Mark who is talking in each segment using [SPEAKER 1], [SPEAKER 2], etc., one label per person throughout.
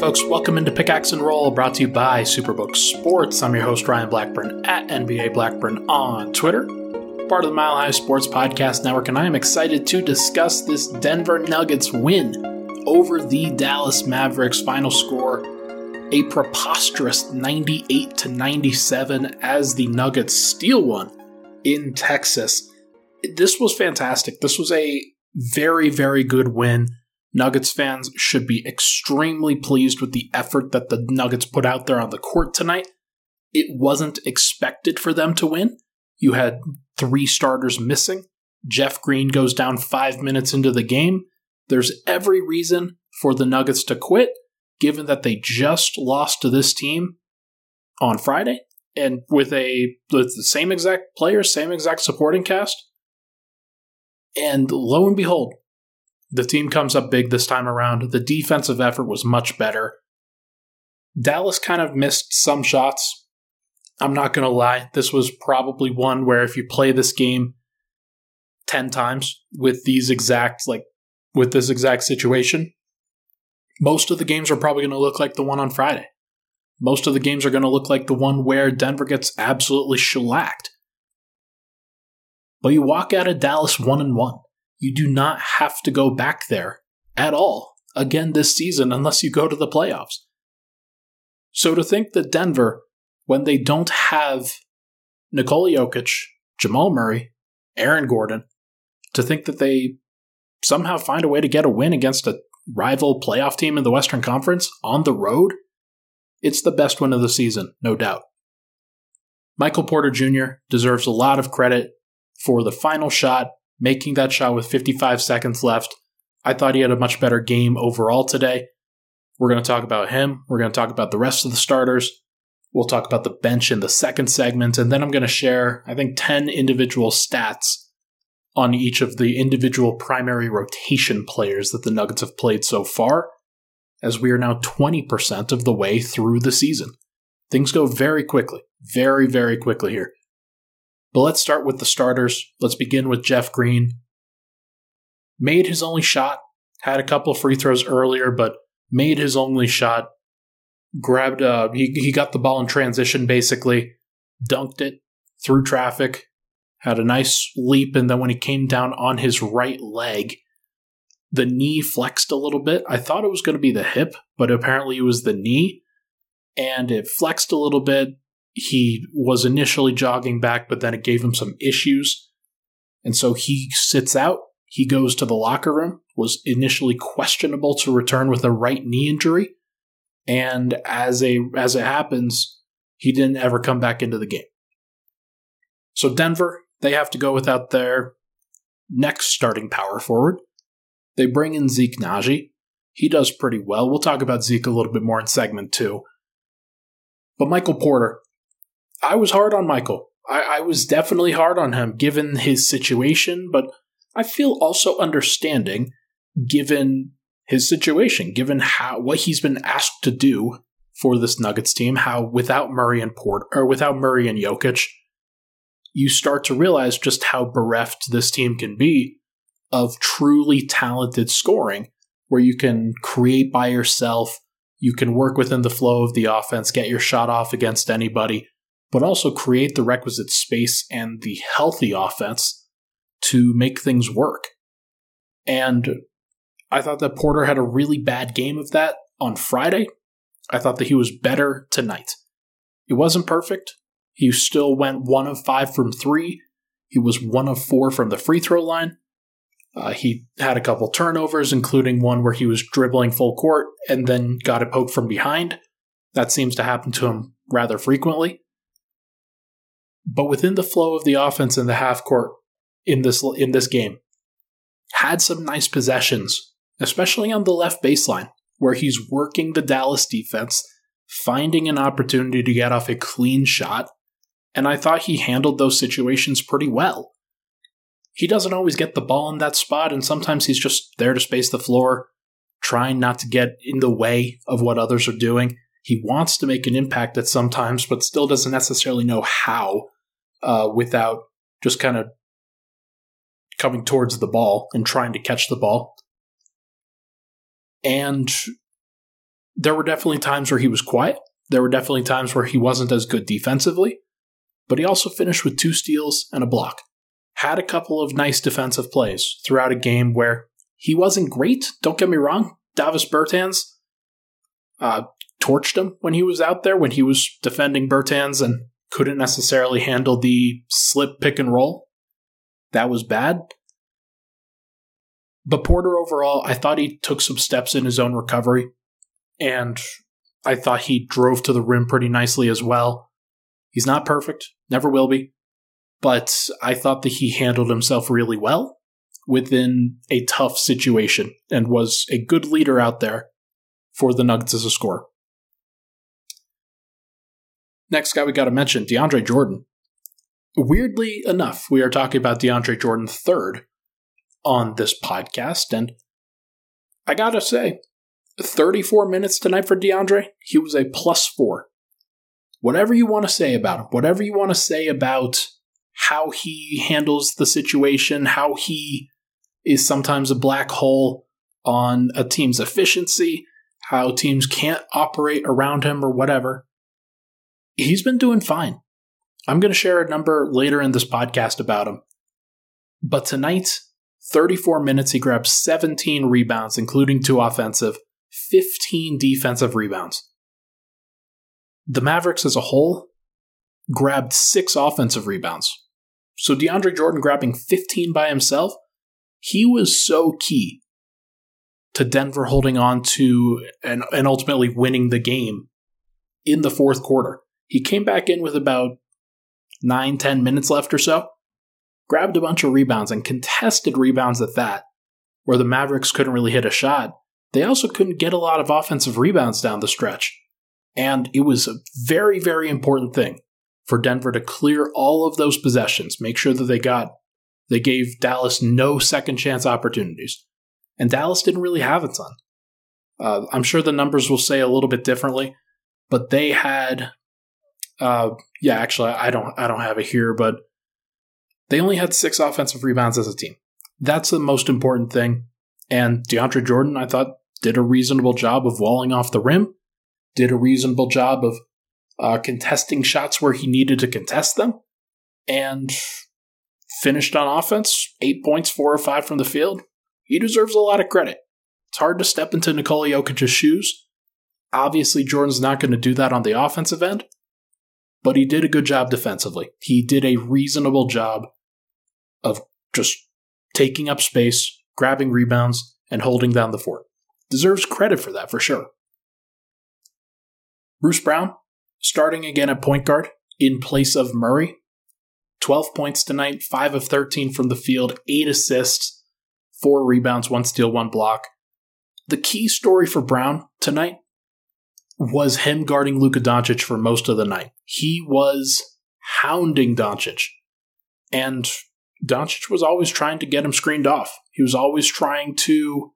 [SPEAKER 1] Folks, welcome into Pickaxe and Roll, brought to you by Superbook Sports. I'm your host, Ryan Blackburn, at NBA Blackburn on Twitter, part of the Mile High Sports Podcast Network, and I am excited to discuss this Denver Nuggets win over the Dallas Mavericks. Final score a preposterous 98 to 97 as the Nuggets steal one in Texas. This was fantastic. This was a very, very good win. Nuggets fans should be extremely pleased with the effort that the Nuggets put out there on the court tonight. It wasn't expected for them to win. You had three starters missing. Jeff Green goes down five minutes into the game. There's every reason for the Nuggets to quit, given that they just lost to this team on Friday and with a with the same exact players, same exact supporting cast. And lo and behold, the team comes up big this time around. The defensive effort was much better. Dallas kind of missed some shots. I'm not going to lie. This was probably one where if you play this game 10 times with these exact, like, with this exact situation, most of the games are probably going to look like the one on Friday. Most of the games are going to look like the one where Denver gets absolutely shellacked. But you walk out of Dallas 1 and 1 you do not have to go back there at all again this season unless you go to the playoffs. So to think that Denver, when they don't have Nikola Jokic, Jamal Murray, Aaron Gordon, to think that they somehow find a way to get a win against a rival playoff team in the Western Conference on the road, it's the best win of the season, no doubt. Michael Porter Jr. deserves a lot of credit for the final shot making that shot with 55 seconds left. I thought he had a much better game overall today. We're going to talk about him. We're going to talk about the rest of the starters. We'll talk about the bench in the second segment. And then I'm going to share, I think, 10 individual stats on each of the individual primary rotation players that the Nuggets have played so far, as we are now 20% of the way through the season. Things go very quickly, very, very quickly here. But let's start with the starters. Let's begin with Jeff Green. Made his only shot, had a couple free throws earlier, but made his only shot. Grabbed, uh, he, he got the ball in transition basically, dunked it through traffic, had a nice leap, and then when he came down on his right leg, the knee flexed a little bit. I thought it was going to be the hip, but apparently it was the knee, and it flexed a little bit he was initially jogging back, but then it gave him some issues. And so he sits out. He goes to the locker room, was initially questionable to return with a right knee injury. And as a as it happens, he didn't ever come back into the game. So Denver, they have to go without their next starting power forward. They bring in Zeke Nnaji. He does pretty well. We'll talk about Zeke a little bit more in segment two. But Michael Porter, I was hard on Michael. I, I was definitely hard on him given his situation, but I feel also understanding given his situation, given how what he's been asked to do for this Nuggets team, how without Murray and Port or without Murray and Jokic, you start to realize just how bereft this team can be of truly talented scoring, where you can create by yourself, you can work within the flow of the offense, get your shot off against anybody, but also create the requisite space and the healthy offense to make things work. And I thought that Porter had a really bad game of that on Friday. I thought that he was better tonight. He wasn't perfect. He still went one of five from three. He was one of four from the free throw line. Uh, he had a couple turnovers, including one where he was dribbling full court and then got a poke from behind. That seems to happen to him rather frequently. But within the flow of the offense in the half court in this in this game, had some nice possessions, especially on the left baseline, where he's working the Dallas defense, finding an opportunity to get off a clean shot, and I thought he handled those situations pretty well. He doesn't always get the ball in that spot, and sometimes he's just there to space the floor, trying not to get in the way of what others are doing. He wants to make an impact at sometimes, but still doesn't necessarily know how uh, without just kind of coming towards the ball and trying to catch the ball. And there were definitely times where he was quiet. There were definitely times where he wasn't as good defensively, but he also finished with two steals and a block. Had a couple of nice defensive plays throughout a game where he wasn't great. Don't get me wrong. Davis Bertans uh, torched him when he was out there, when he was defending Bertans and couldn't necessarily handle the slip pick and roll. That was bad. But Porter overall, I thought he took some steps in his own recovery, and I thought he drove to the rim pretty nicely as well. He's not perfect, never will be, but I thought that he handled himself really well within a tough situation and was a good leader out there for the Nuggets as a scorer. Next guy we got to mention, DeAndre Jordan. Weirdly enough, we are talking about DeAndre Jordan third on this podcast, and I gotta say, 34 minutes tonight for DeAndre, he was a plus four. Whatever you want to say about him, whatever you want to say about how he handles the situation, how he is sometimes a black hole on a team's efficiency, how teams can't operate around him or whatever he's been doing fine. I'm going to share a number later in this podcast about him. But tonight, 34 minutes, he grabbed 17 rebounds, including two offensive, 15 defensive rebounds. The Mavericks as a whole grabbed six offensive rebounds. So DeAndre Jordan grabbing 15 by himself, he was so key to Denver holding on to and, and ultimately winning the game in the fourth quarter. He came back in with about nine, ten minutes left or so, grabbed a bunch of rebounds and contested rebounds at that, where the Mavericks couldn't really hit a shot. They also couldn't get a lot of offensive rebounds down the stretch. And it was a very, very important thing for Denver to clear all of those possessions, make sure that they got, they gave Dallas no second chance opportunities. And Dallas didn't really have a ton. Uh, I'm sure the numbers will say a little bit differently, but they had uh, yeah, actually, I don't, I don't have it here, but they only had six offensive rebounds as a team. That's the most important thing. And DeAndre Jordan, I thought, did a reasonable job of walling off the rim, did a reasonable job of uh, contesting shots where he needed to contest them, and finished on offense, eight points, four or five from the field. He deserves a lot of credit. It's hard to step into Nikola Jokic's shoes. Obviously, Jordan's not going to do that on the offensive end, but he did a good job defensively. He did a reasonable job of just taking up space, grabbing rebounds, and holding down the fort. Deserves credit for that for sure. Bruce Brown, starting again at point guard in place of Murray. 12 points tonight, 5 of 13 from the field, 8 assists, 4 rebounds, 1 steal, 1 block. The key story for Brown tonight was him guarding Luka Doncic for most of the night. He was hounding Doncic. And Doncic was always trying to get him screened off. He was always trying to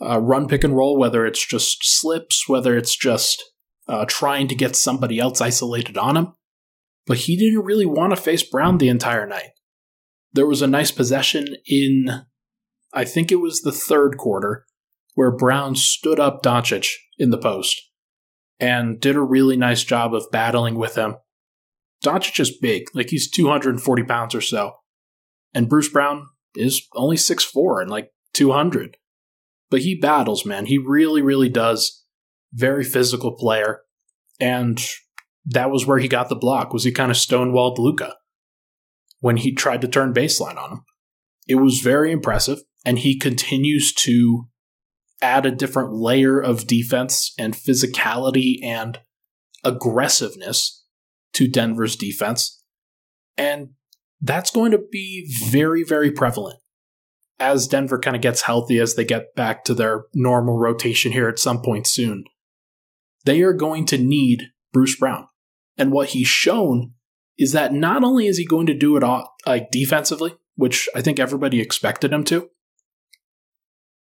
[SPEAKER 1] uh, run pick and roll, whether it's just slips, whether it's just uh, trying to get somebody else isolated on him. But he didn't really want to face Brown the entire night. There was a nice possession in, I think it was the third quarter, where Brown stood up Doncic in the post and did a really nice job of battling with him. Doncic is big, like he's 240 pounds or so. And Bruce Brown is only 6'4 and like 200. But he battles, man. He really, really does. Very physical player. And that was where he got the block, was he kind of stonewalled Luka when he tried to turn baseline on him. It was very impressive, and he continues to add a different layer of defense and physicality and aggressiveness to Denver's defense. And that's going to be very, very prevalent as Denver kind of gets healthy as they get back to their normal rotation here at some point soon. They are going to need Bruce Brown. And what he's shown is that not only is he going to do it all, like defensively, which I think everybody expected him to,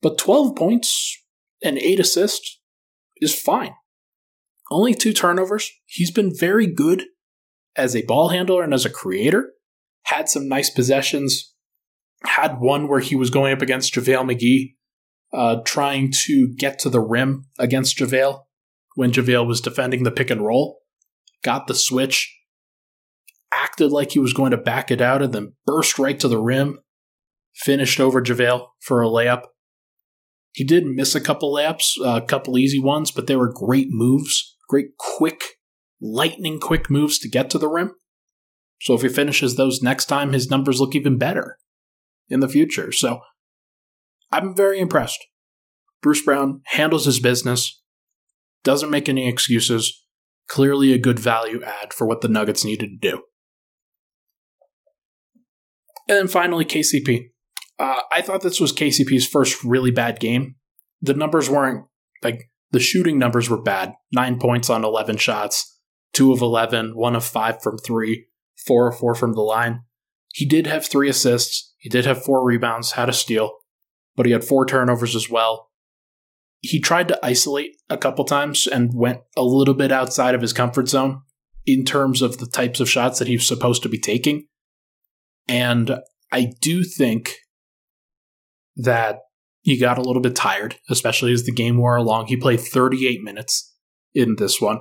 [SPEAKER 1] but 12 points and 8 assists is fine. Only two turnovers. He's been very good as a ball handler and as a creator. Had some nice possessions. Had one where he was going up against JaVale McGee uh, trying to get to the rim against JaVale when JaVale was defending the pick and roll. Got the switch, acted like he was going to back it out, and then burst right to the rim. Finished over JaVale for a layup. He did miss a couple laps, a couple easy ones, but they were great moves, great quick, lightning quick moves to get to the rim. So if he finishes those next time, his numbers look even better in the future. So I'm very impressed. Bruce Brown handles his business, doesn't make any excuses, clearly a good value add for what the Nuggets needed to do. And then finally, KCP. Uh, I thought this was KCP's first really bad game. The numbers weren't like the shooting numbers were bad. Nine points on 11 shots, two of 11, one of five from three, four of four from the line. He did have three assists. He did have four rebounds, had a steal, but he had four turnovers as well. He tried to isolate a couple times and went a little bit outside of his comfort zone in terms of the types of shots that he's supposed to be taking. And I do think that he got a little bit tired, especially as the game wore along. He played 38 minutes in this one.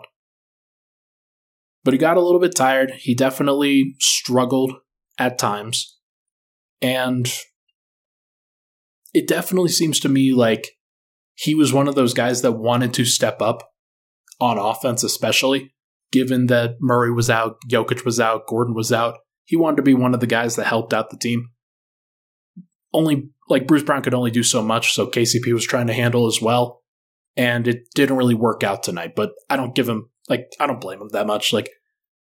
[SPEAKER 1] But he got a little bit tired. He definitely struggled at times. And it definitely seems to me like he was one of those guys that wanted to step up on offense, especially given that Murray was out, Jokic was out, Gordon was out. He wanted to be one of the guys that helped out the team. Only like Bruce Brown could only do so much, so KCP was trying to handle as well. And it didn't really work out tonight, but I don't give him like I don't blame him that much. Like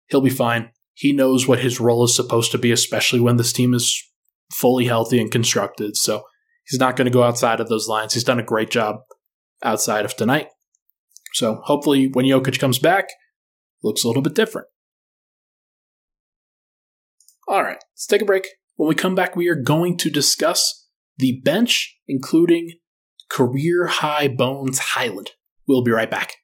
[SPEAKER 1] he'll be fine. He knows what his role is supposed to be, especially when this team is fully healthy and constructed. So he's not going to go outside of those lines. He's done a great job outside of tonight. So hopefully when Jokic comes back, looks a little bit different. All right, let's take a break. When we come back, we are going to discuss the bench, including career high Bones Hyland. We'll be right back.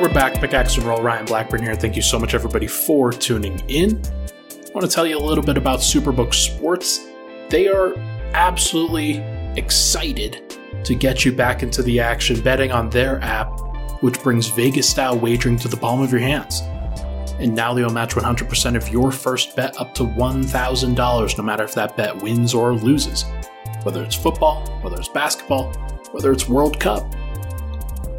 [SPEAKER 1] We're back. Pickaxe and Roll. Ryan Blackburn here. Thank you so much, everybody, for tuning in. I want to tell you a little bit about Superbook Sports. They are absolutely excited to get you back into the action betting on their app, which brings Vegas style wagering to the palm of your hands. And now they'll match 100% of your first bet up to $1,000, no matter if that bet wins or loses. Whether it's football, whether it's basketball, whether it's World Cup.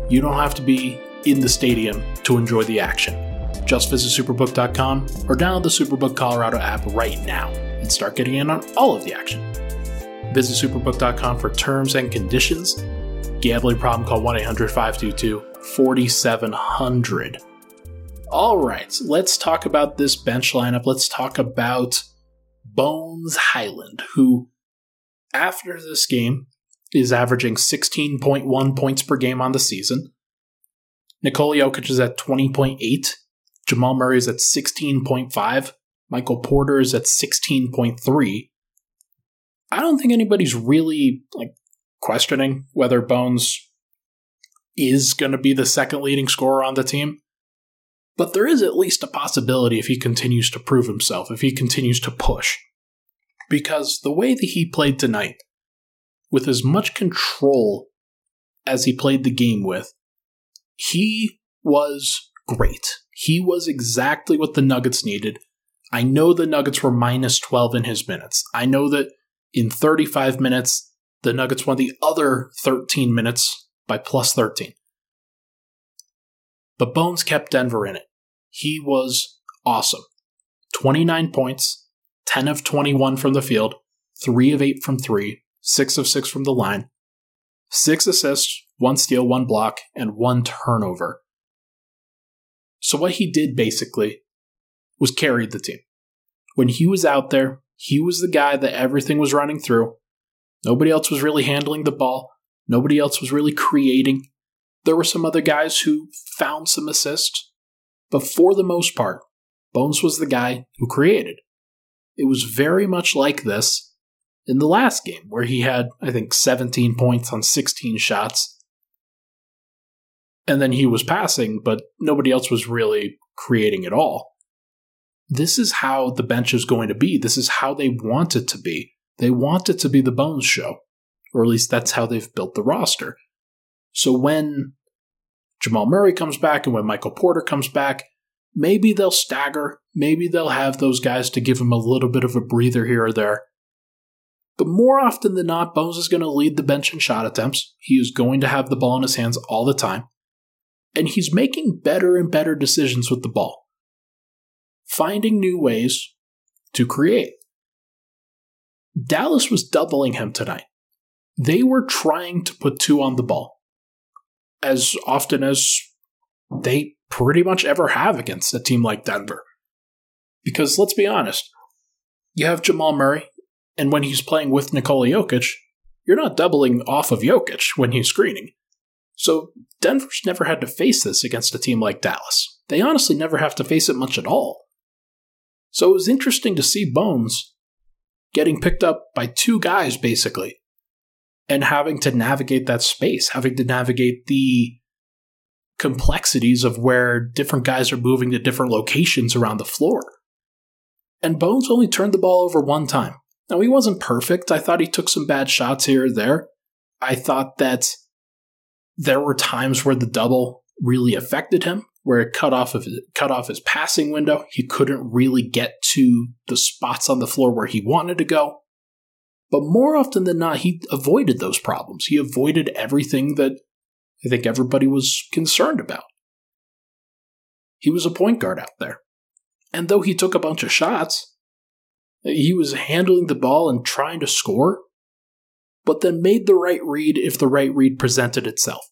[SPEAKER 1] You don't have to be in the stadium to enjoy the action. Just visit superbook.com or download the Superbook Colorado app right now and start getting in on all of the action. Visit superbook.com for terms and conditions. Gambling problem, call 1 800 522 4700. All right, let's talk about this bench lineup. Let's talk about Bones Hyland, who, after this game, is averaging 16.1 points per game on the season, Nikola Jokic is at 20.8. Jamal Murray is at 16.5. Michael Porter is at 16.3. I don't think anybody's really like questioning whether Bones is going to be the second leading scorer on the team. But there is at least a possibility if he continues to prove himself, if he continues to push. Because the way that he played tonight, with as much control as he played the game with, he was great. He was exactly what the Nuggets needed. I know the Nuggets were minus 12 in his minutes. I know that in 35 minutes, the Nuggets won the other 13 minutes by plus 13. But Bones kept Denver in it. He was awesome. 29 points, 10 of 21 from the field, 3 of 8 from 3, 6 of 6 from the line, 6 assists, one steal, one block, and one turnover. So, what he did basically was carried the team. When he was out there, he was the guy that everything was running through. Nobody else was really handling the ball, nobody else was really creating. There were some other guys who found some assists, but for the most part, Bones was the guy who created. It was very much like this in the last game, where he had, I think, 17 points on 16 shots. And then he was passing, but nobody else was really creating at all. This is how the bench is going to be. This is how they want it to be. They want it to be the Bones show, or at least that's how they've built the roster. So when Jamal Murray comes back and when Michael Porter comes back, maybe they'll stagger. Maybe they'll have those guys to give him a little bit of a breather here or there. But more often than not, Bones is going to lead the bench in shot attempts. He is going to have the ball in his hands all the time. And he's making better and better decisions with the ball, finding new ways to create. Dallas was doubling him tonight. They were trying to put two on the ball as often as they pretty much ever have against a team like Denver. Because let's be honest, you have Jamal Murray, and when he's playing with Nikola Jokic, you're not doubling off of Jokic when he's screening. So Denver's never had to face this against a team like Dallas. They honestly never have to face it much at all. So it was interesting to see Bones getting picked up by two guys, basically, and having to navigate that space, having to navigate the complexities of where different guys are moving to different locations around the floor. And Bones only turned the ball over one time. Now, he wasn't perfect. I thought he took some bad shots here or there. I thought that there were times where the double really affected him, where it cut off of cut off his passing window. He couldn't really get to the spots on the floor where he wanted to go. But more often than not, he avoided those problems. He avoided everything that I think everybody was concerned about. He was a point guard out there. And though he took a bunch of shots, he was handling the ball and trying to score, but then made the right read if the right read presented itself.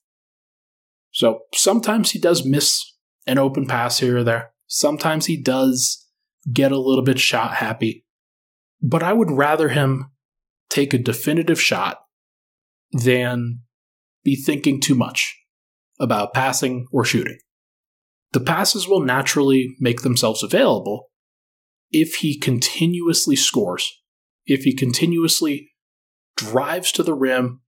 [SPEAKER 1] So sometimes he does miss an open pass here or there. Sometimes he does get a little bit shot happy. But I would rather him take a definitive shot than be thinking too much about passing or shooting. The passes will naturally make themselves available if he continuously scores, if he continuously drives to the rim,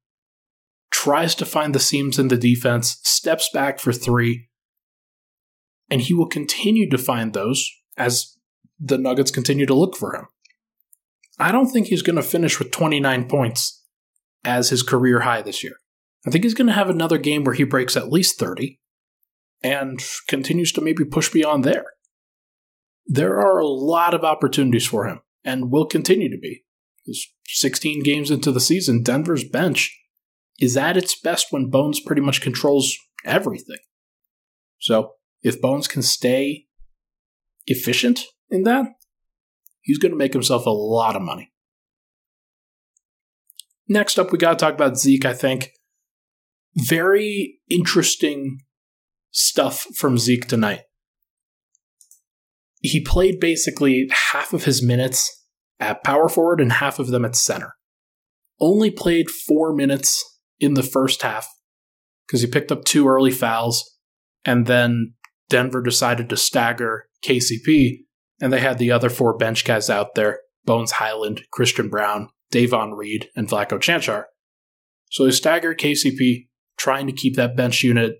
[SPEAKER 1] tries to find the seams in the defense, steps back for three, and he will continue to find those as the Nuggets continue to look for him. I don't think he's going to finish with 29 points as his career high this year. I think he's going to have another game where he breaks at least 30 and continues to maybe push beyond there. There are a lot of opportunities for him and will continue to be. 16 games into the season, Denver's bench is at its best when Bones pretty much controls everything. So, if Bones can stay efficient in that, he's going to make himself a lot of money. Next up, we got to talk about Zeke, I think. Very interesting stuff from Zeke tonight. He played basically half of his minutes at power forward and half of them at center. Only played four minutes in the first half because he picked up two early fouls, and then Denver decided to stagger KCP and they had the other four bench guys out there Bones Hyland, Christian Braun, Davon Reed, and Vlatko Cancar. So they staggered KCP, trying to keep that bench unit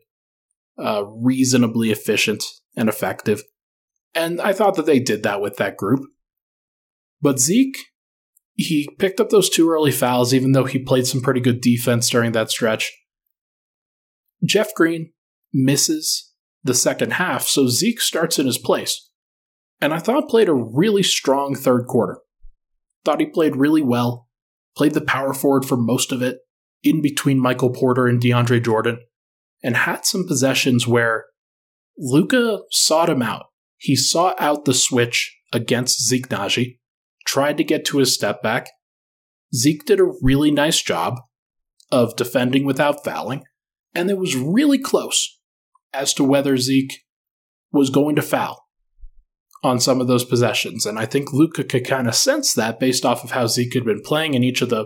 [SPEAKER 1] uh, reasonably efficient and effective. And I thought that they did that with that group. But Zeke, he picked up those two early fouls, even though he played some pretty good defense during that stretch. Jeff Green misses the second half, so Zeke starts in his place and I thought played a really strong third quarter. Thought he played really well, played the power forward for most of it, in between Michael Porter and DeAndre Jordan, and had some possessions where Luka sought him out. He sought out the switch against Zeke Nnaji, tried to get to his step back. Zeke did a really nice job of defending without fouling, and it was really close as to whether Zeke was going to foul on some of those possessions. And I think Luka could kind of sense that based off of how Zeke had been playing in each of the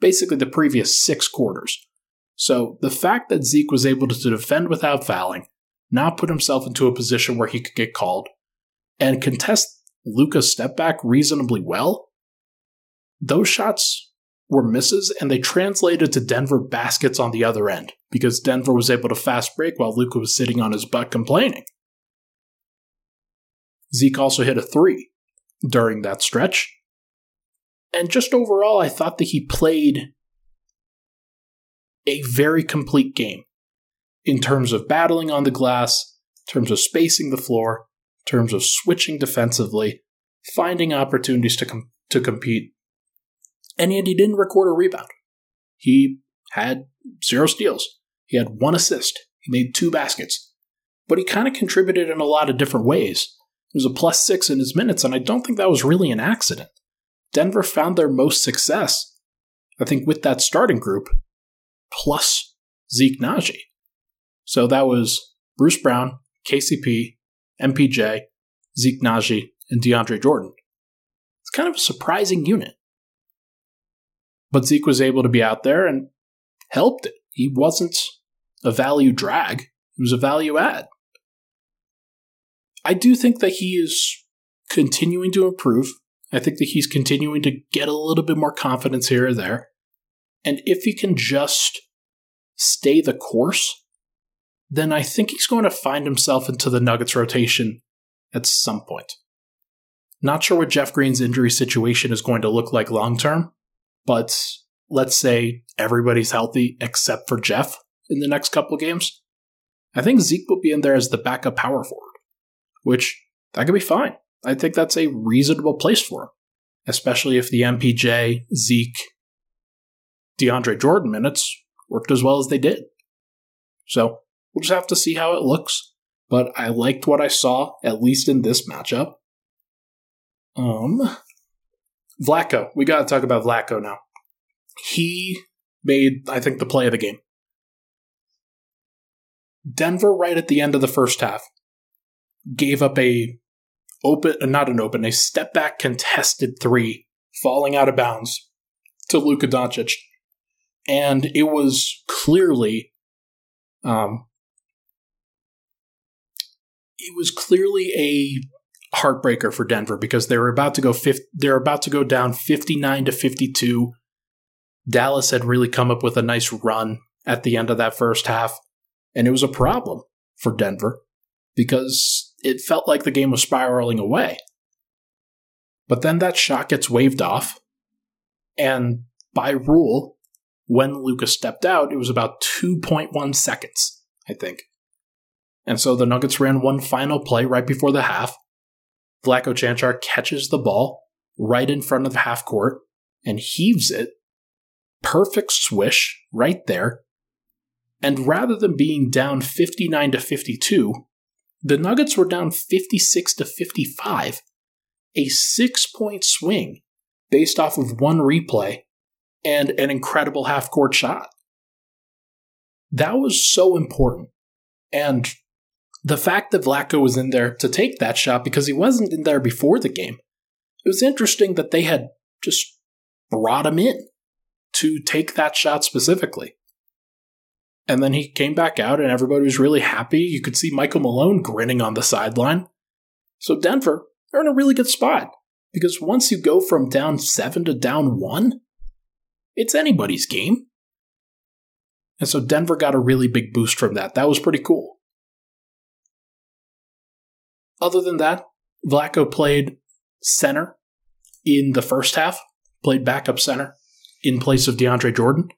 [SPEAKER 1] basically the previous six quarters. So the fact that Zeke was able to defend without fouling, not put himself into a position where he could get called, and contest Luka's step back reasonably well, those shots were misses and they translated to Denver baskets on the other end because Denver was able to fast break while Luka was sitting on his butt complaining. Zeke also hit a three during that stretch. And just overall, I thought that he played a very complete game in terms of battling on the glass, in terms of spacing the floor, in terms of switching defensively, finding opportunities to com- to compete. And yet he didn't record a rebound. He had zero steals. He had one assist. He made two baskets. But he kind of contributed in a lot of different ways. He was a plus six in his minutes, and I don't think that was really an accident. Denver found their most success, I think, with that starting group, plus Zeke Nnaji. So that was Bruce Brown, KCP, MPJ, Zeke Nnaji, and DeAndre Jordan. It's kind of a surprising unit. But Zeke was able to be out there and helped it. He wasn't a value drag, he was a value add. I do think that he is continuing to improve. I think that he's continuing to get a little bit more confidence here or there. And if he can just stay the course, then I think he's going to find himself into the Nuggets rotation at some point. Not sure what Jeff Green's injury situation is going to look like long term, but let's say everybody's healthy except for Jeff in the next couple games. I think Zeke will be in there as the backup power forward, which that could be fine. I think that's a reasonable place for him, especially if the MPJ, Zeke, DeAndre Jordan minutes worked as well as they did. So We'll just have to see how it looks. But I liked what I saw, at least in this matchup. Um, Vlatko. We got to talk about Vlatko now. He made, I think, the play of the game. Denver, right at the end of the first half, gave up a open, not an open, a step back contested three, falling out of bounds to Luka Doncic, and it was clearly um, it was clearly a heartbreaker for Denver because they were about to go they're about to go down 59 to 52. Dallas had really come up with a nice run at the end of that first half, and it was a problem for Denver because it felt like the game was spiraling away. But then that shot gets waved off, and by rule, when Lucas stepped out, it was about 2.1 seconds, I think. And so the Nuggets ran one final play right before the half. Vlatko Cancar catches the ball right in front of the half court and heaves it. Perfect swish right there. And rather than being down 59 to 52, the Nuggets were down 56 to 55, a six point swing based off of one replay and an incredible half court shot. That was so important. And the fact that Vlatko was in there to take that shot because he wasn't in there before the game, it was interesting that they had just brought him in to take that shot specifically. And then he came back out and everybody was really happy. You could see Michael Malone grinning on the sideline. So Denver, they're in a really good spot because once you go from down seven to down one, it's anybody's game. And so Denver got a really big boost from that. That was pretty cool. Other than that, Vlatko played center in the first half, played backup center in place of DeAndre Jordan,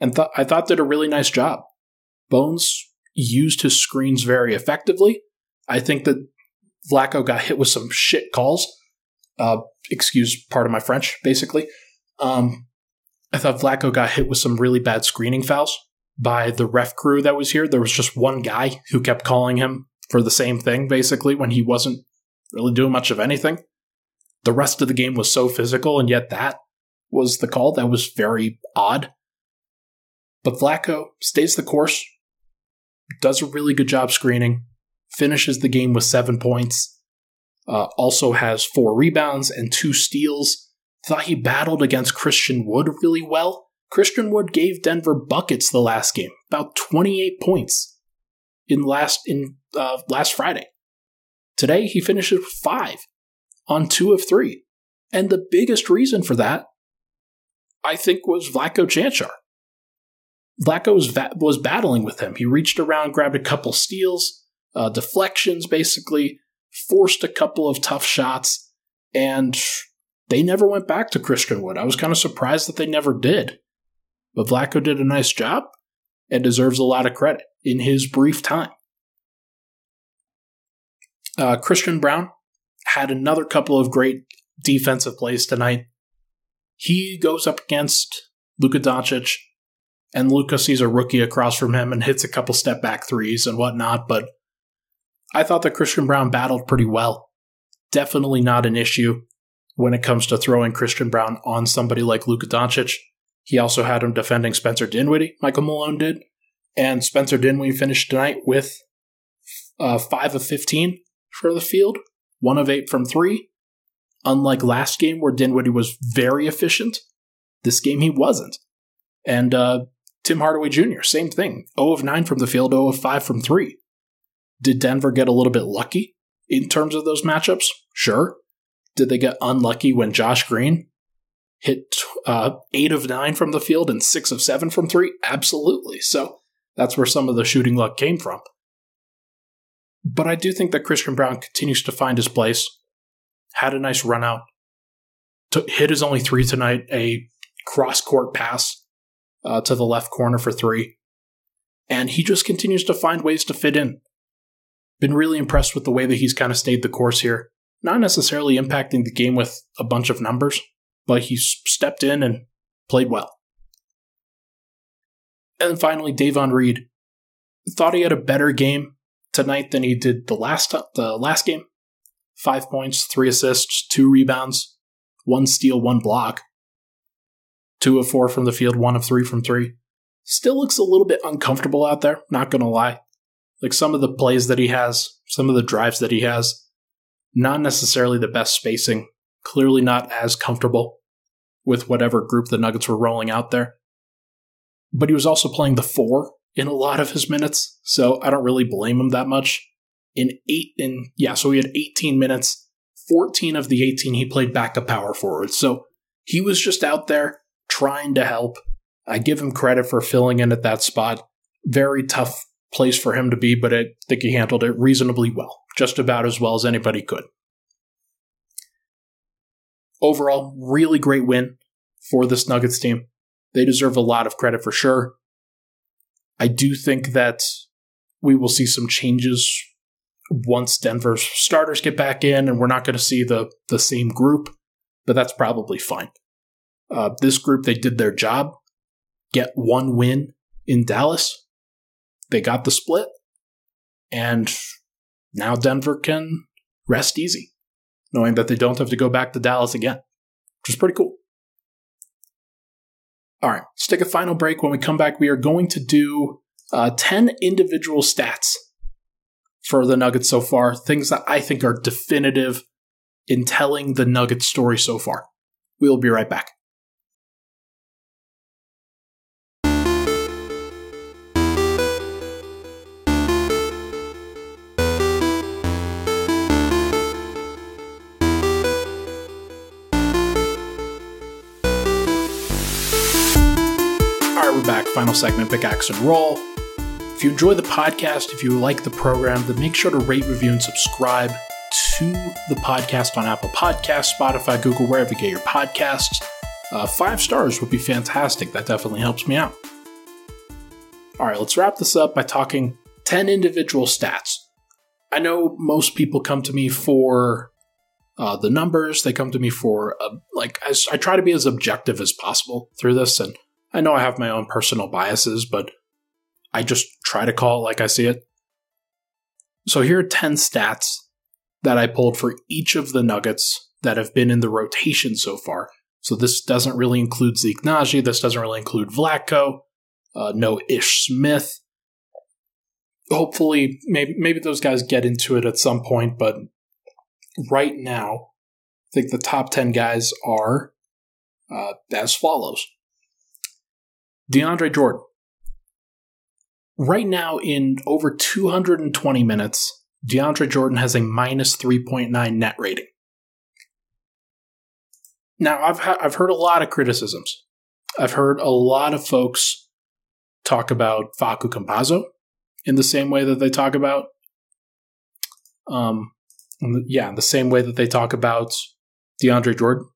[SPEAKER 1] and th- I thought did a really nice job. Bones used his screens very effectively. I think that Vlatko got hit with some shit calls. Uh, excuse part of my French, basically. Um, I thought Vlatko got hit with some really bad screening fouls by the ref crew that was here. There was just one guy who kept calling him for the same thing, basically, when he wasn't really doing much of anything. The rest of the game was so physical, and yet that was the call. That was very odd. But Vlatko stays the course, does a really good job screening, finishes the game with seven points, uh, also has four rebounds and two steals. Thought he battled against Christian Wood really well. Christian Wood gave Denver buckets the last game, about 28 points in last in uh, last Friday. Today he finishes with five on two of three, and the biggest reason for that I think, was Vlatko Cancar. Vlatko was, va- was battling with him. He reached around, grabbed a couple steals, uh, deflections, basically, forced a couple of tough shots, and they never went back to Christian Wood. I was kind of surprised that they never did. But Vlatko did a nice job and deserves a lot of credit in his brief time. Uh, Christian Braun had another couple of great defensive plays tonight. He goes up against Luka Doncic, and Luka sees a rookie across from him and hits a couple step back threes and whatnot. But I thought that Christian Braun battled pretty well. Definitely not an issue when it comes to throwing Christian Braun on somebody like Luka Doncic. He also had him defending Spencer Dinwiddie, Michael Malone did. And Spencer Dinwiddie finished tonight with uh, 5 of 15 for the field, 1 of 8 from 3. Unlike last game where Dinwiddie was very efficient, this game he wasn't. And uh, Tim Hardaway Jr., same thing 0 of 9 from the field, 0 of 5 from 3. Did Denver get a little bit lucky in terms of those matchups? Sure. Did they get unlucky when Josh Green hit uh, 8 of 9 from the field and 6 of 7 from 3? Absolutely. So that's where some of the shooting luck came from. But I do think that Christian Braun continues to find his place. Had a nice run out. Took, hit his only three tonight, a cross court pass uh, to the left corner for three. And he just continues to find ways to fit in. Been really impressed with the way that he's kind of stayed the course here. Not necessarily impacting the game with a bunch of numbers, but he stepped in and played well. And finally, Davon Reed thought he had a better game tonight than he did the last the last game. Five points, three assists, two rebounds, one steal, one block. Two of four from the field, one of three from three. Still looks a little bit uncomfortable out there, not gonna lie. Like some of the plays that he has, some of the drives that he has, not necessarily the best spacing, clearly not as comfortable with whatever group the Nuggets were rolling out there. But he was also playing the four in a lot of his minutes, so I don't really blame him that much. In eight, in yeah, so he had 18 minutes. 14 of the 18 he played backup power forward, so he was just out there trying to help. I give him credit for filling in at that spot. Very tough place for him to be, but I think he handled it reasonably well, just about as well as anybody could. Overall, really great win for this Nuggets team. They deserve a lot of credit for sure. I do think that we will see some changes once Denver's starters get back in, and we're not going to see the the same group, but that's probably fine. Uh, this group, they did their job, get one win in Dallas. They got the split, and now Denver can rest easy, knowing that they don't have to go back to Dallas again, which is pretty cool. All right, let's take a final break. When we come back, we are going to do uh, 10 individual stats for the Nuggets so far, things that I think are definitive in telling the Nuggets story so far. We will be right back. Back. Final segment, Pickaxe and Roll. If you enjoy the podcast, if you like the program, then make sure to rate, review, and subscribe to the podcast on Apple Podcasts, Spotify, Google, wherever you get your podcasts. Uh, five stars would be fantastic. That definitely helps me out. All right, let's wrap this up by talking 10 individual stats. I know most people come to me for uh, the numbers. They come to me for, uh, like, as I try to be as objective as possible through this. And I know I have my own personal biases, but I just try to call it like I see it. So here are 10 stats that I pulled for each of the Nuggets that have been in the rotation so far. So this doesn't really include Zeke. This doesn't really include Vlatko. Uh, no Ish Smith. Hopefully, maybe maybe those guys get into it at some point. But right now, I think the top ten guys are uh, as follows: DeAndre Jordan. Right now, in over 220 minutes, DeAndre Jordan has a minus 3.9 net rating. Now, I've, ha- I've heard a lot of criticisms I've heard a lot of folks talk about Facu Campazzo in the same way that they talk about, um, yeah, the same way that they talk about DeAndre Jordan.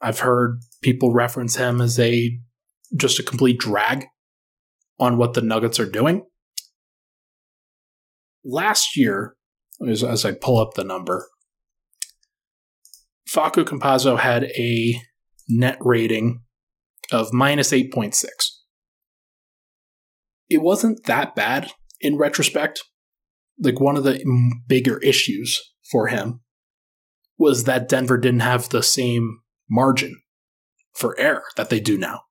[SPEAKER 1] I've heard people reference him as a just a complete drag on what the Nuggets are doing. Last year, as, as I pull up the number, Facu Campazzo had a net rating of minus 8.6. It wasn't that bad in retrospect. Like, one of the bigger issues for him was that Denver didn't have the same margin for error that they do now.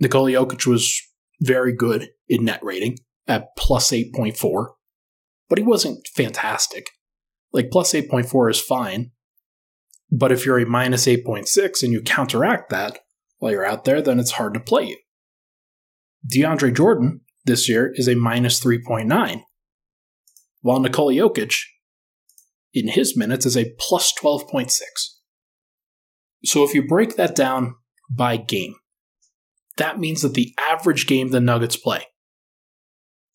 [SPEAKER 1] Nikola Jokic was very good in net rating at plus 8.4, but he wasn't fantastic. Like, plus 8.4 is fine, but if you're a minus 8.6 and you counteract that while you're out there, then it's hard to play you. DeAndre Jordan this year is a minus 3.9, while Nikola Jokic in his minutes is a plus 12.6. So if you break that down by game, that means that the average game the Nuggets play,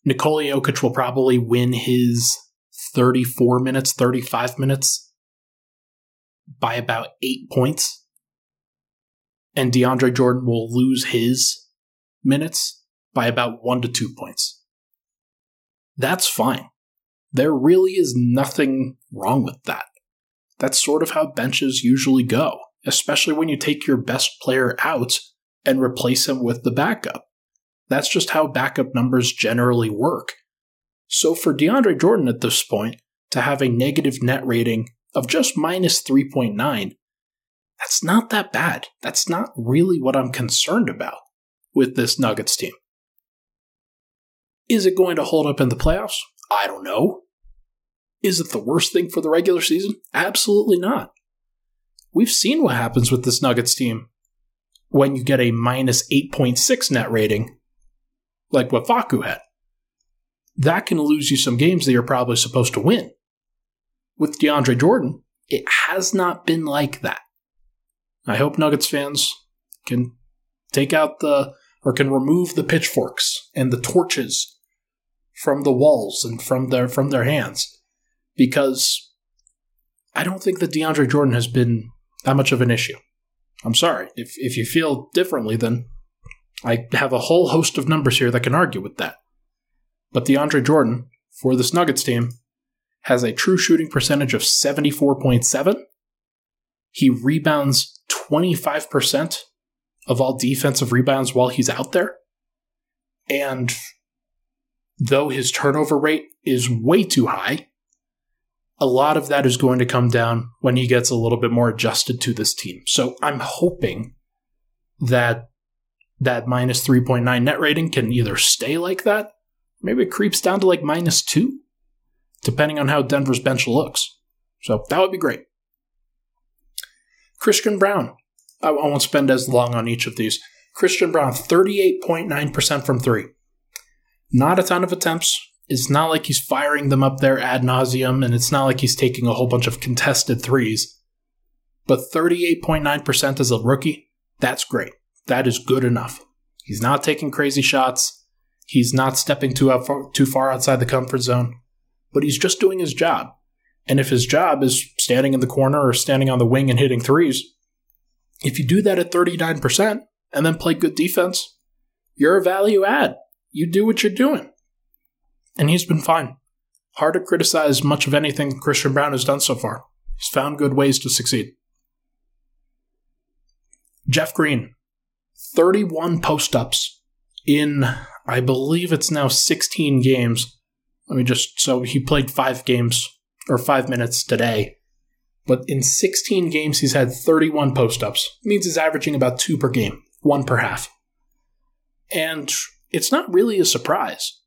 [SPEAKER 1] Nikola Jokic will probably win his 34 minutes, 35 minutes by about eight points. And DeAndre Jordan will lose his minutes by about one to two points. That's fine. There really is nothing wrong with that. That's sort of how benches usually go, especially when you take your best player out and replace him with the backup. That's just how backup numbers generally work. So for DeAndre Jordan at this point to have a negative net rating of just minus 3.9, that's not that bad. That's not really what I'm concerned about with this Nuggets team. Is it going to hold up in the playoffs? I don't know. Is it the worst thing for the regular season? Absolutely not. We've seen what happens with this Nuggets team when you get a minus 8.6 net rating, like what Facu had. That can lose you some games that you're probably supposed to win with DeAndre Jordan, it has not been like that. I hope Nuggets fans can take out the or can remove the pitchforks and the torches from the walls and from their from their hands because I don't think that DeAndre Jordan has been that much of an issue. I'm sorry. If if you feel differently then I have a whole host of numbers here that can argue with that. But DeAndre Jordan for this Nuggets team has a true shooting percentage of 74.7. He rebounds 25% of all defensive rebounds while he's out there. And though his turnover rate is way too high, a lot of that is going to come down when he gets a little bit more adjusted to this team. So I'm hoping that that minus 3.9 net rating can either stay like that, maybe it creeps down to like minus 2 depending on how Denver's bench looks. So that would be great. Christian Braun. I, won't spend as long on each of these. Christian Braun, 38.9% from three. Not a ton of attempts. It's not like he's firing them up there ad nauseum, and it's not like he's taking a whole bunch of contested threes. But 38.9% as a rookie, that's great. That is good enough. He's not taking crazy shots. He's not stepping too, out, too far outside the comfort zone but he's just doing his job. And if his job is standing in the corner or standing on the wing and hitting threes, if you do that at 39% and then play good defense, you're a value add. You do what you're doing. And he's been fine. Hard to criticize much of anything Christian Braun has done so far. He's found good ways to succeed. Jeff Green, 31 post ups in, I believe it's now 16 games let me just so he played five games or five minutes today. But in 16 games, he's had 31 post ups. Means he's averaging about two per game, one per half. And it's not really a surprise.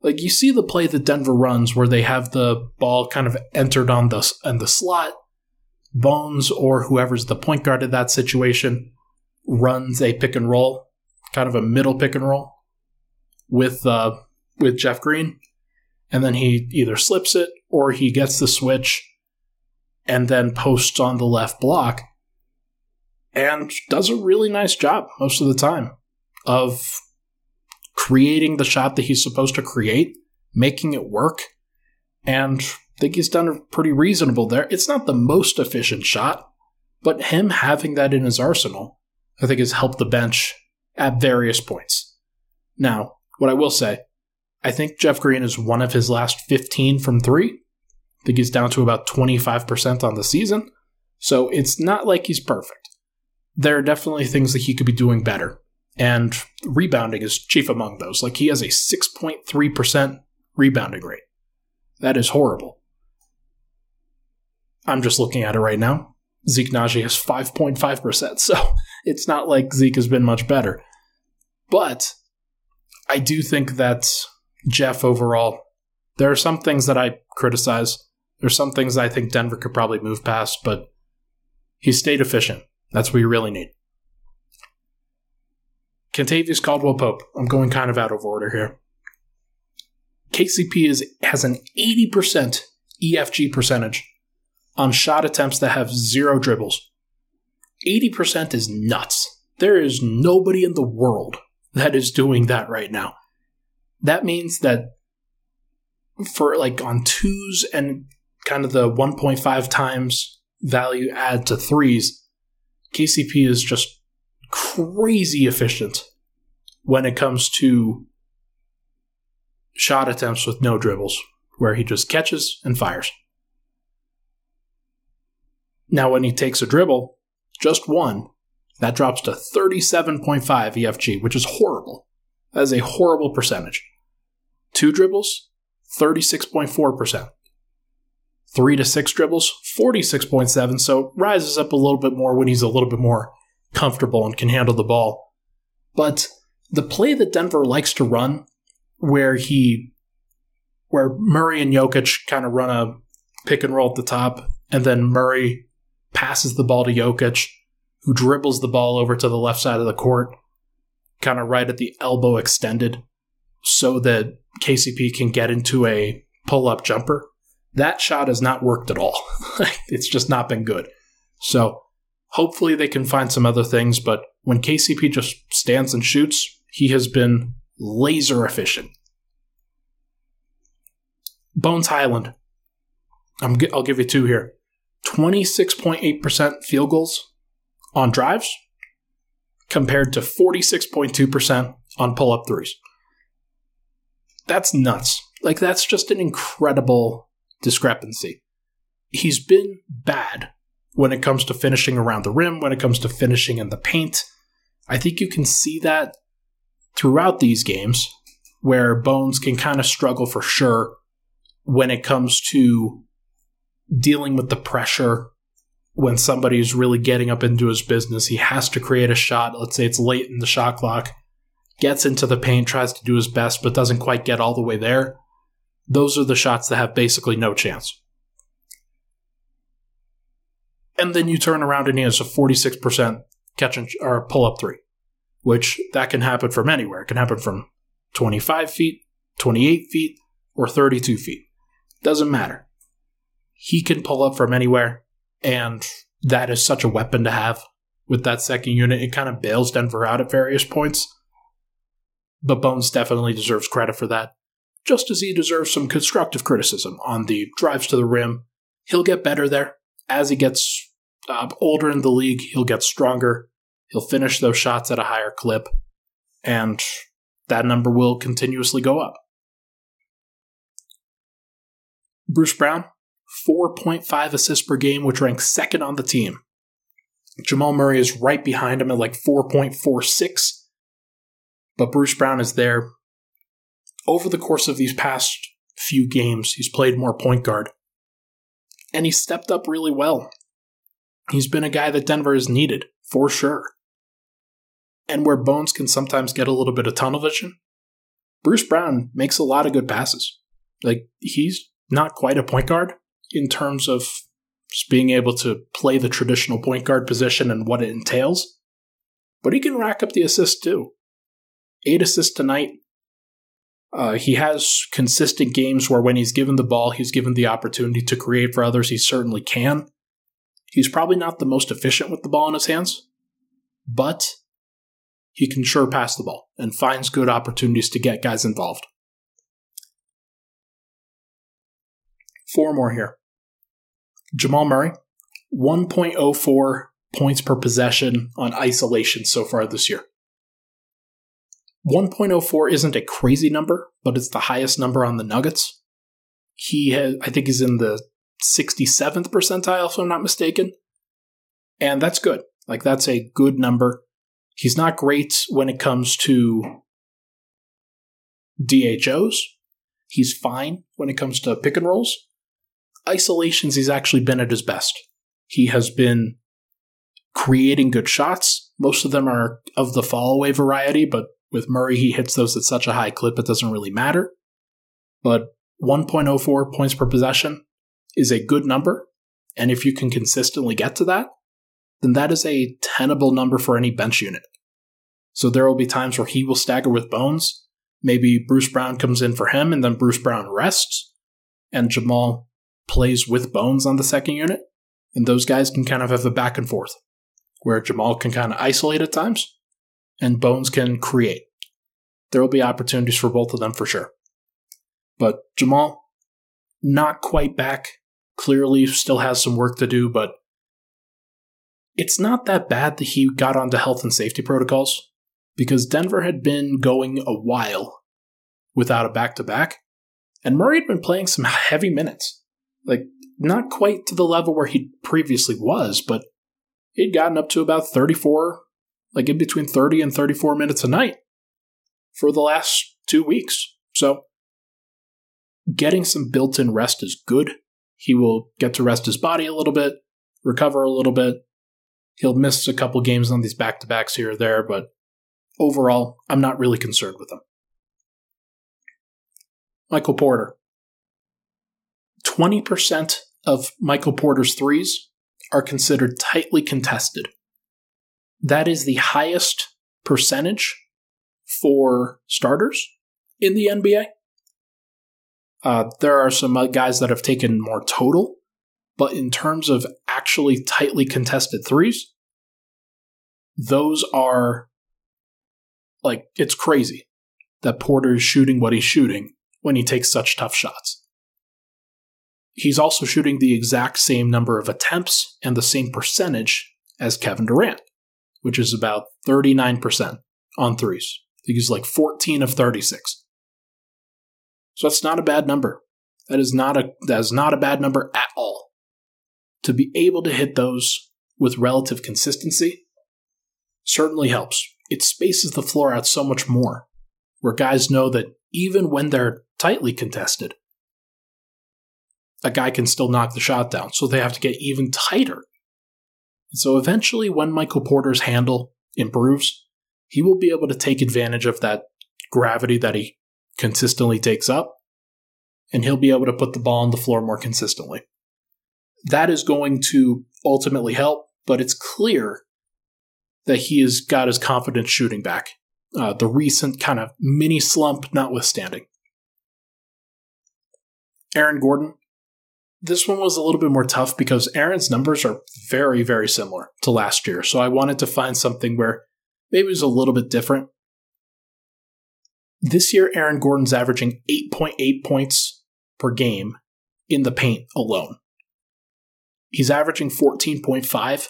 [SPEAKER 1] Like you see the play that Denver runs where they have the ball kind of entered on the in the slot. Bones or whoever's the point guard in that situation runs a pick and roll, kind of a middle pick and roll with uh, with Jeff Green and then he either slips it or he gets the switch and then posts on the left block. and does a really nice job most of the time of creating the shot that he's supposed to create, making it work, and I think he's done pretty reasonable there. It's not the most efficient shot, but him having that in his arsenal, I think has helped the bench at various points. Now, what I will say, I think Jeff Green is one of his last 15 from three. I think he's down to about 25% on the season. So it's not like he's perfect. There are definitely things that he could be doing better. And rebounding is chief among those. Like he has a 6.3% rebounding rate. That is horrible. I'm just looking at it right now. Zeke Nnaji has 5.5%. So it's not like Zeke has been much better. But I do think that Jeff overall, there are some things that I criticize. There's some things I think Denver could probably move past, but he stayed efficient. That's what you really need. Kentavious Caldwell Pope. I'm going kind of out of order here. KCP is has an 80% EFG percentage on shot attempts that have zero dribbles. 80% is nuts. There is nobody in the world that is doing that right now. That means that for like on twos and kind of the 1.5 times value add to threes, KCP is just crazy efficient when it comes to shot attempts with no dribbles, where he just catches and fires. Now, when he takes a dribble, just one, that drops to 37.5 EFG, which is horrible. That is a horrible percentage. Two dribbles, 36.4%. Three to six dribbles, 46.7, so rises up a little bit more when he's a little bit more comfortable and can handle the ball. But the play that Denver likes to run, where he where Murray and Jokic kind of run a pick and roll at the top, and then Murray passes the ball to Jokic, who dribbles the ball over to the left side of the court, kind of right at the elbow extended, so that KCP can get into a pull up jumper. That shot has not worked at all. it's just not been good. So hopefully they can find some other things, but when KCP just stands and shoots, he has been laser efficient. Bones Hyland. i will give you two here. 26.8% field goals on drives compared to 46.2% on pull up threes. That's nuts. Like, that's just an incredible discrepancy. He's been bad when it comes to finishing around the rim, when it comes to finishing in the paint. I think you can see that throughout these games where Bones can kind of struggle for sure when it comes to dealing with the pressure when somebody's really getting up into his business. He has to create a shot. Let's say it's late in the shot clock, gets into the paint, tries to do his best, but doesn't quite get all the way there. Those are the shots that have basically no chance. And then you turn around and he has a 46% catch and, or pull up three, which that can happen from anywhere. It can happen from 25 feet, 28 feet, or 32 feet. Doesn't matter he can pull up from anywhere, and that is such a weapon to have with that second unit. It kind of bails Denver out at various points. But Bones definitely deserves credit for that, just as he deserves some constructive criticism on the drives to the rim. He'll get better there. As he gets uh, older in the league, he'll get stronger. He'll finish those shots at a higher clip, and that number will continuously go up. Bruce Brown, 4.5 assists per game, which ranks second on the team. Jamal Murray is right behind him at like 4.46, but Bruce Brown is there. Over the course of these past few games, he's played more point guard, and he stepped up really well. He's been a guy that Denver has needed, for sure. And where Bones can sometimes get a little bit of tunnel vision, Bruce Brown makes a lot of good passes. Like, he's not quite a point guard, in terms of being able to play the traditional point guard position and what it entails. But he can rack up the assists too. Eight assists tonight. Uh, he has consistent games where when he's given the ball, he's given the opportunity to create for others. He certainly can. He's probably not the most efficient with the ball in his hands, but he can sure pass the ball and finds good opportunities to get guys involved. Four more here. Jamal Murray, 1.04 points per possession on isolation so far this year. 1.04 isn't a crazy number, but it's the highest number on the Nuggets. He has, I think he's in the 67th percentile, if I'm not mistaken. And that's good. Like, that's a good number. He's not great when it comes to DHOs. He's fine when it comes to pick and rolls. Isolations, he's actually been at his best. He has been creating good shots. Most of them are of the fall away variety, but with Murray, he hits those at such a high clip it doesn't really matter. But 1.04 points per possession is a good number. And if you can consistently get to that, then that is a tenable number for any bench unit. So there will be times where he will stagger with Bones. Maybe Bruce Brown comes in for him and then Bruce Brown rests and Jamal plays with Bones on the second unit. And those guys can kind of have a back and forth where Jamal can kind of isolate at times and Bones can create. There will be opportunities for both of them for sure. But Jamal, not quite back. Clearly, still has some work to do, but it's not that bad that he got onto health and safety protocols because Denver had been going a while without a back to back, and Murray had been playing some heavy minutes. Like, not quite to the level where he previously was, but he'd gotten up to about 34, like in between 30 and 34 minutes a night for the last two weeks. So, getting some built in rest is good. He will get to rest his body a little bit, recover a little bit. He'll miss a couple games on these back to backs here or there, but overall, I'm not really concerned with him. Michael Porter. 20% of Michael Porter's threes are considered tightly contested. That is the highest percentage for starters in the NBA. Uh, there are some guys that have taken more total, but in terms of actually tightly contested threes, those are like it's crazy that Porter is shooting what he's shooting when he takes such tough shots. He's also shooting the exact same number of attempts and the same percentage as Kevin Durant, which is about 39% on threes. He's like 14 of 36. So that's not a bad number. That is not a that is not a bad number at all. To be able to hit those with relative consistency certainly helps. It spaces the floor out so much more, where guys know that even when they're tightly contested, a guy can still knock the shot down. So they have to get even tighter. And so eventually, when Michael Porter's handle improves, he will be able to take advantage of that gravity that he consistently takes up, and he'll be able to put the ball on the floor more consistently. That is going to ultimately help, but it's clear that he has got his confidence shooting back. Uh, the recent kind of mini slump notwithstanding. Aaron Gordon. This one was a little bit more tough because Aaron's numbers are very, very similar to last year. So I wanted to find something where maybe it was a little bit different. This year, Aaron Gordon's averaging 8.8 points per game in the paint alone. He's averaging 14.5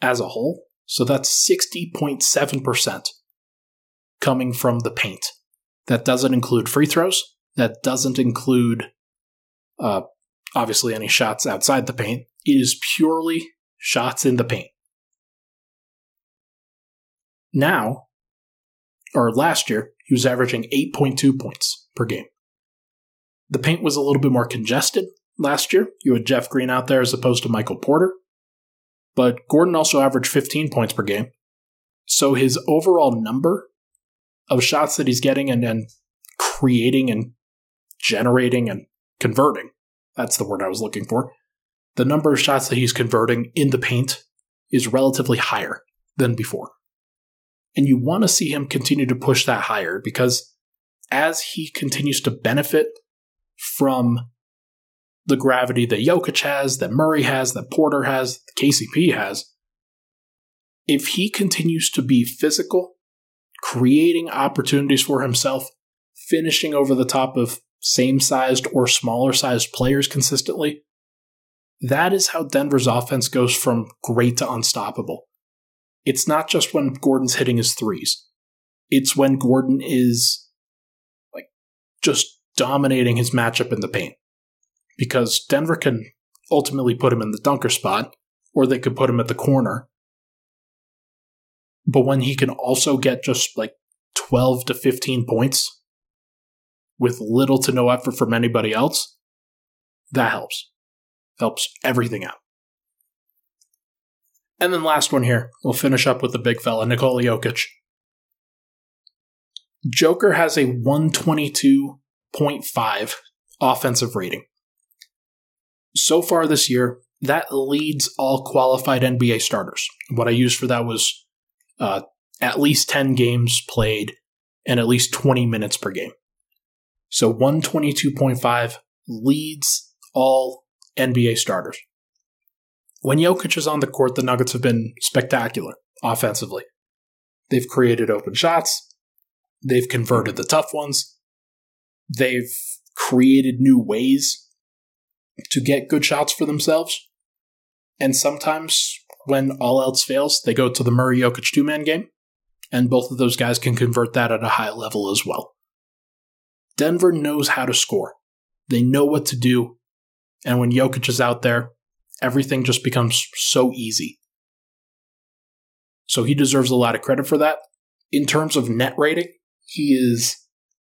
[SPEAKER 1] as a whole, so that's 60.7% coming from the paint. That doesn't include free throws. That doesn't include, uh, obviously, any shots outside the paint. It is purely shots in the paint. Now, or last year, he was averaging 8.2 points per game. The paint was a little bit more congested last year. You had Jeff Green out there as opposed to Michael Porter. But Gordon also averaged 15 points per game. So his overall number of shots that he's getting and, and creating and generating and converting that's the word I was looking for. The number of shots that he's converting in the paint is relatively higher than before. And you want to see him continue to push that higher because as he continues to benefit from the gravity that Jokic has, that Murray has, that Porter has, KCP has, if he continues to be physical, creating opportunities for himself, finishing over the top of same sized or smaller sized players consistently, that is how Denver's offense goes from great to unstoppable. It's not just when Gordon's hitting his threes, it's when Gordon is like just dominating his matchup in the paint. Because Denver can ultimately put him in the dunker spot, or they could put him at the corner. But when he can also get just like 12 to 15 points with little to no effort from anybody else, that helps. Helps everything out. And then last one here, we'll finish up with the big fella, Nikola Jokic. Joker has a 122.5 offensive rating. So far this year, that leads all qualified NBA starters. What I used for that was uh, at least 10 games played and at least 20 minutes per game. So 122.5 leads all NBA starters. When Jokic is on the court, the Nuggets have been spectacular offensively. They've created open shots, they've converted the tough ones, they've created new ways to get good shots for themselves. And sometimes, when all else fails, they go to the Murray Jokic two man game, and both of those guys can convert that at a high level as well. Denver knows how to score. They know what to do. And when Jokic is out there, everything just becomes so easy. So he deserves a lot of credit for that. In terms of net rating, he is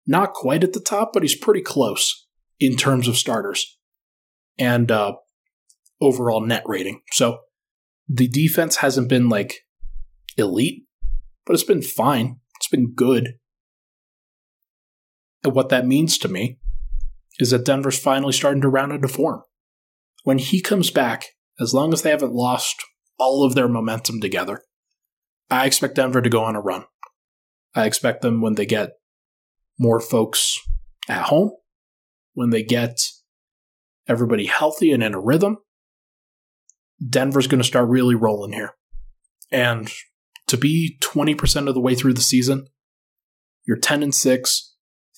[SPEAKER 1] not quite at the top, but he's pretty close in terms of starters and uh, overall net rating. So the defense hasn't been like elite, but it's been fine. It's been good. And what that means to me is that Denver's finally starting to round into form. When he comes back, as long as they haven't lost all of their momentum together, I expect Denver to go on a run. I expect them when they get more folks at home, when they get everybody healthy and in a rhythm, Denver's going to start really rolling here. And to be 20% of the way through the season, you're 10 and 6,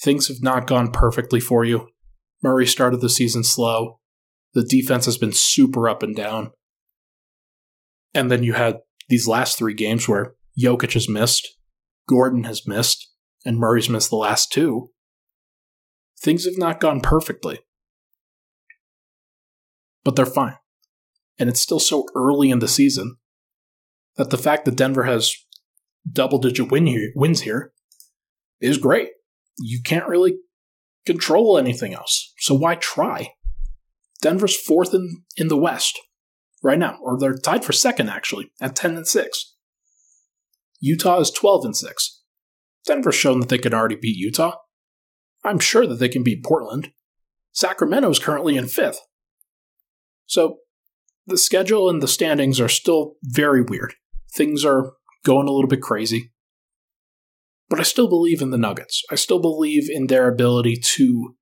[SPEAKER 1] Things have not gone perfectly for you. Murray started the season slow. The defense has been super up and down. And then you had these last three games where Jokic has missed, Gordon has missed, and Murray's missed the last two. Things have not gone perfectly. But they're fine. And it's still so early in the season that the fact that Denver has double digit win here, wins here is great you can't really control anything else. So why try? Denver's fourth in, in the West right now, or they're tied for second actually at 10 and 6. Utah is 12 and 6. Denver's shown that they can already beat Utah. I'm sure that they can beat Portland. Sacramento is currently in fifth. So the schedule and the standings are still very weird. Things are going a little bit crazy. But I still believe in the Nuggets. I still believe in their ability to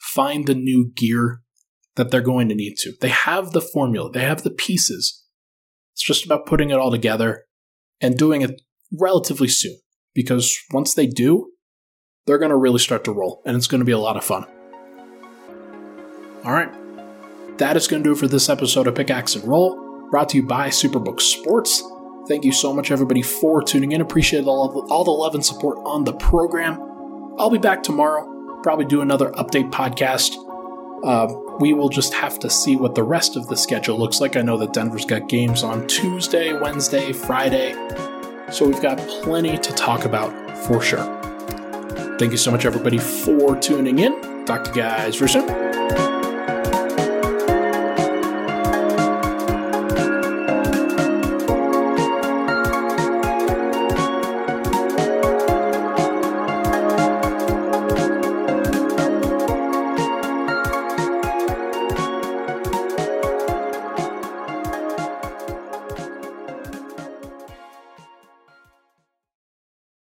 [SPEAKER 1] find the new gear that they're going to need to. They have the formula, they have the pieces. It's just about putting it all together and doing it relatively soon. Because once they do, they're going to really start to roll, and it's going to be a lot of fun. All right. That is going to do it for this episode of Pickaxe and Roll, brought to you by Superbook Sports. Thank you so much, everybody, for tuning in. Appreciate all, the, all the love and support on the program. I'll be back tomorrow, probably do another update podcast. Uh, we will just have to see what the rest of the schedule looks like. I know that Denver's got games on Tuesday, Wednesday, Friday, so we've got plenty to talk about for sure. Thank you so much, everybody, for tuning in. Talk to you guys very soon.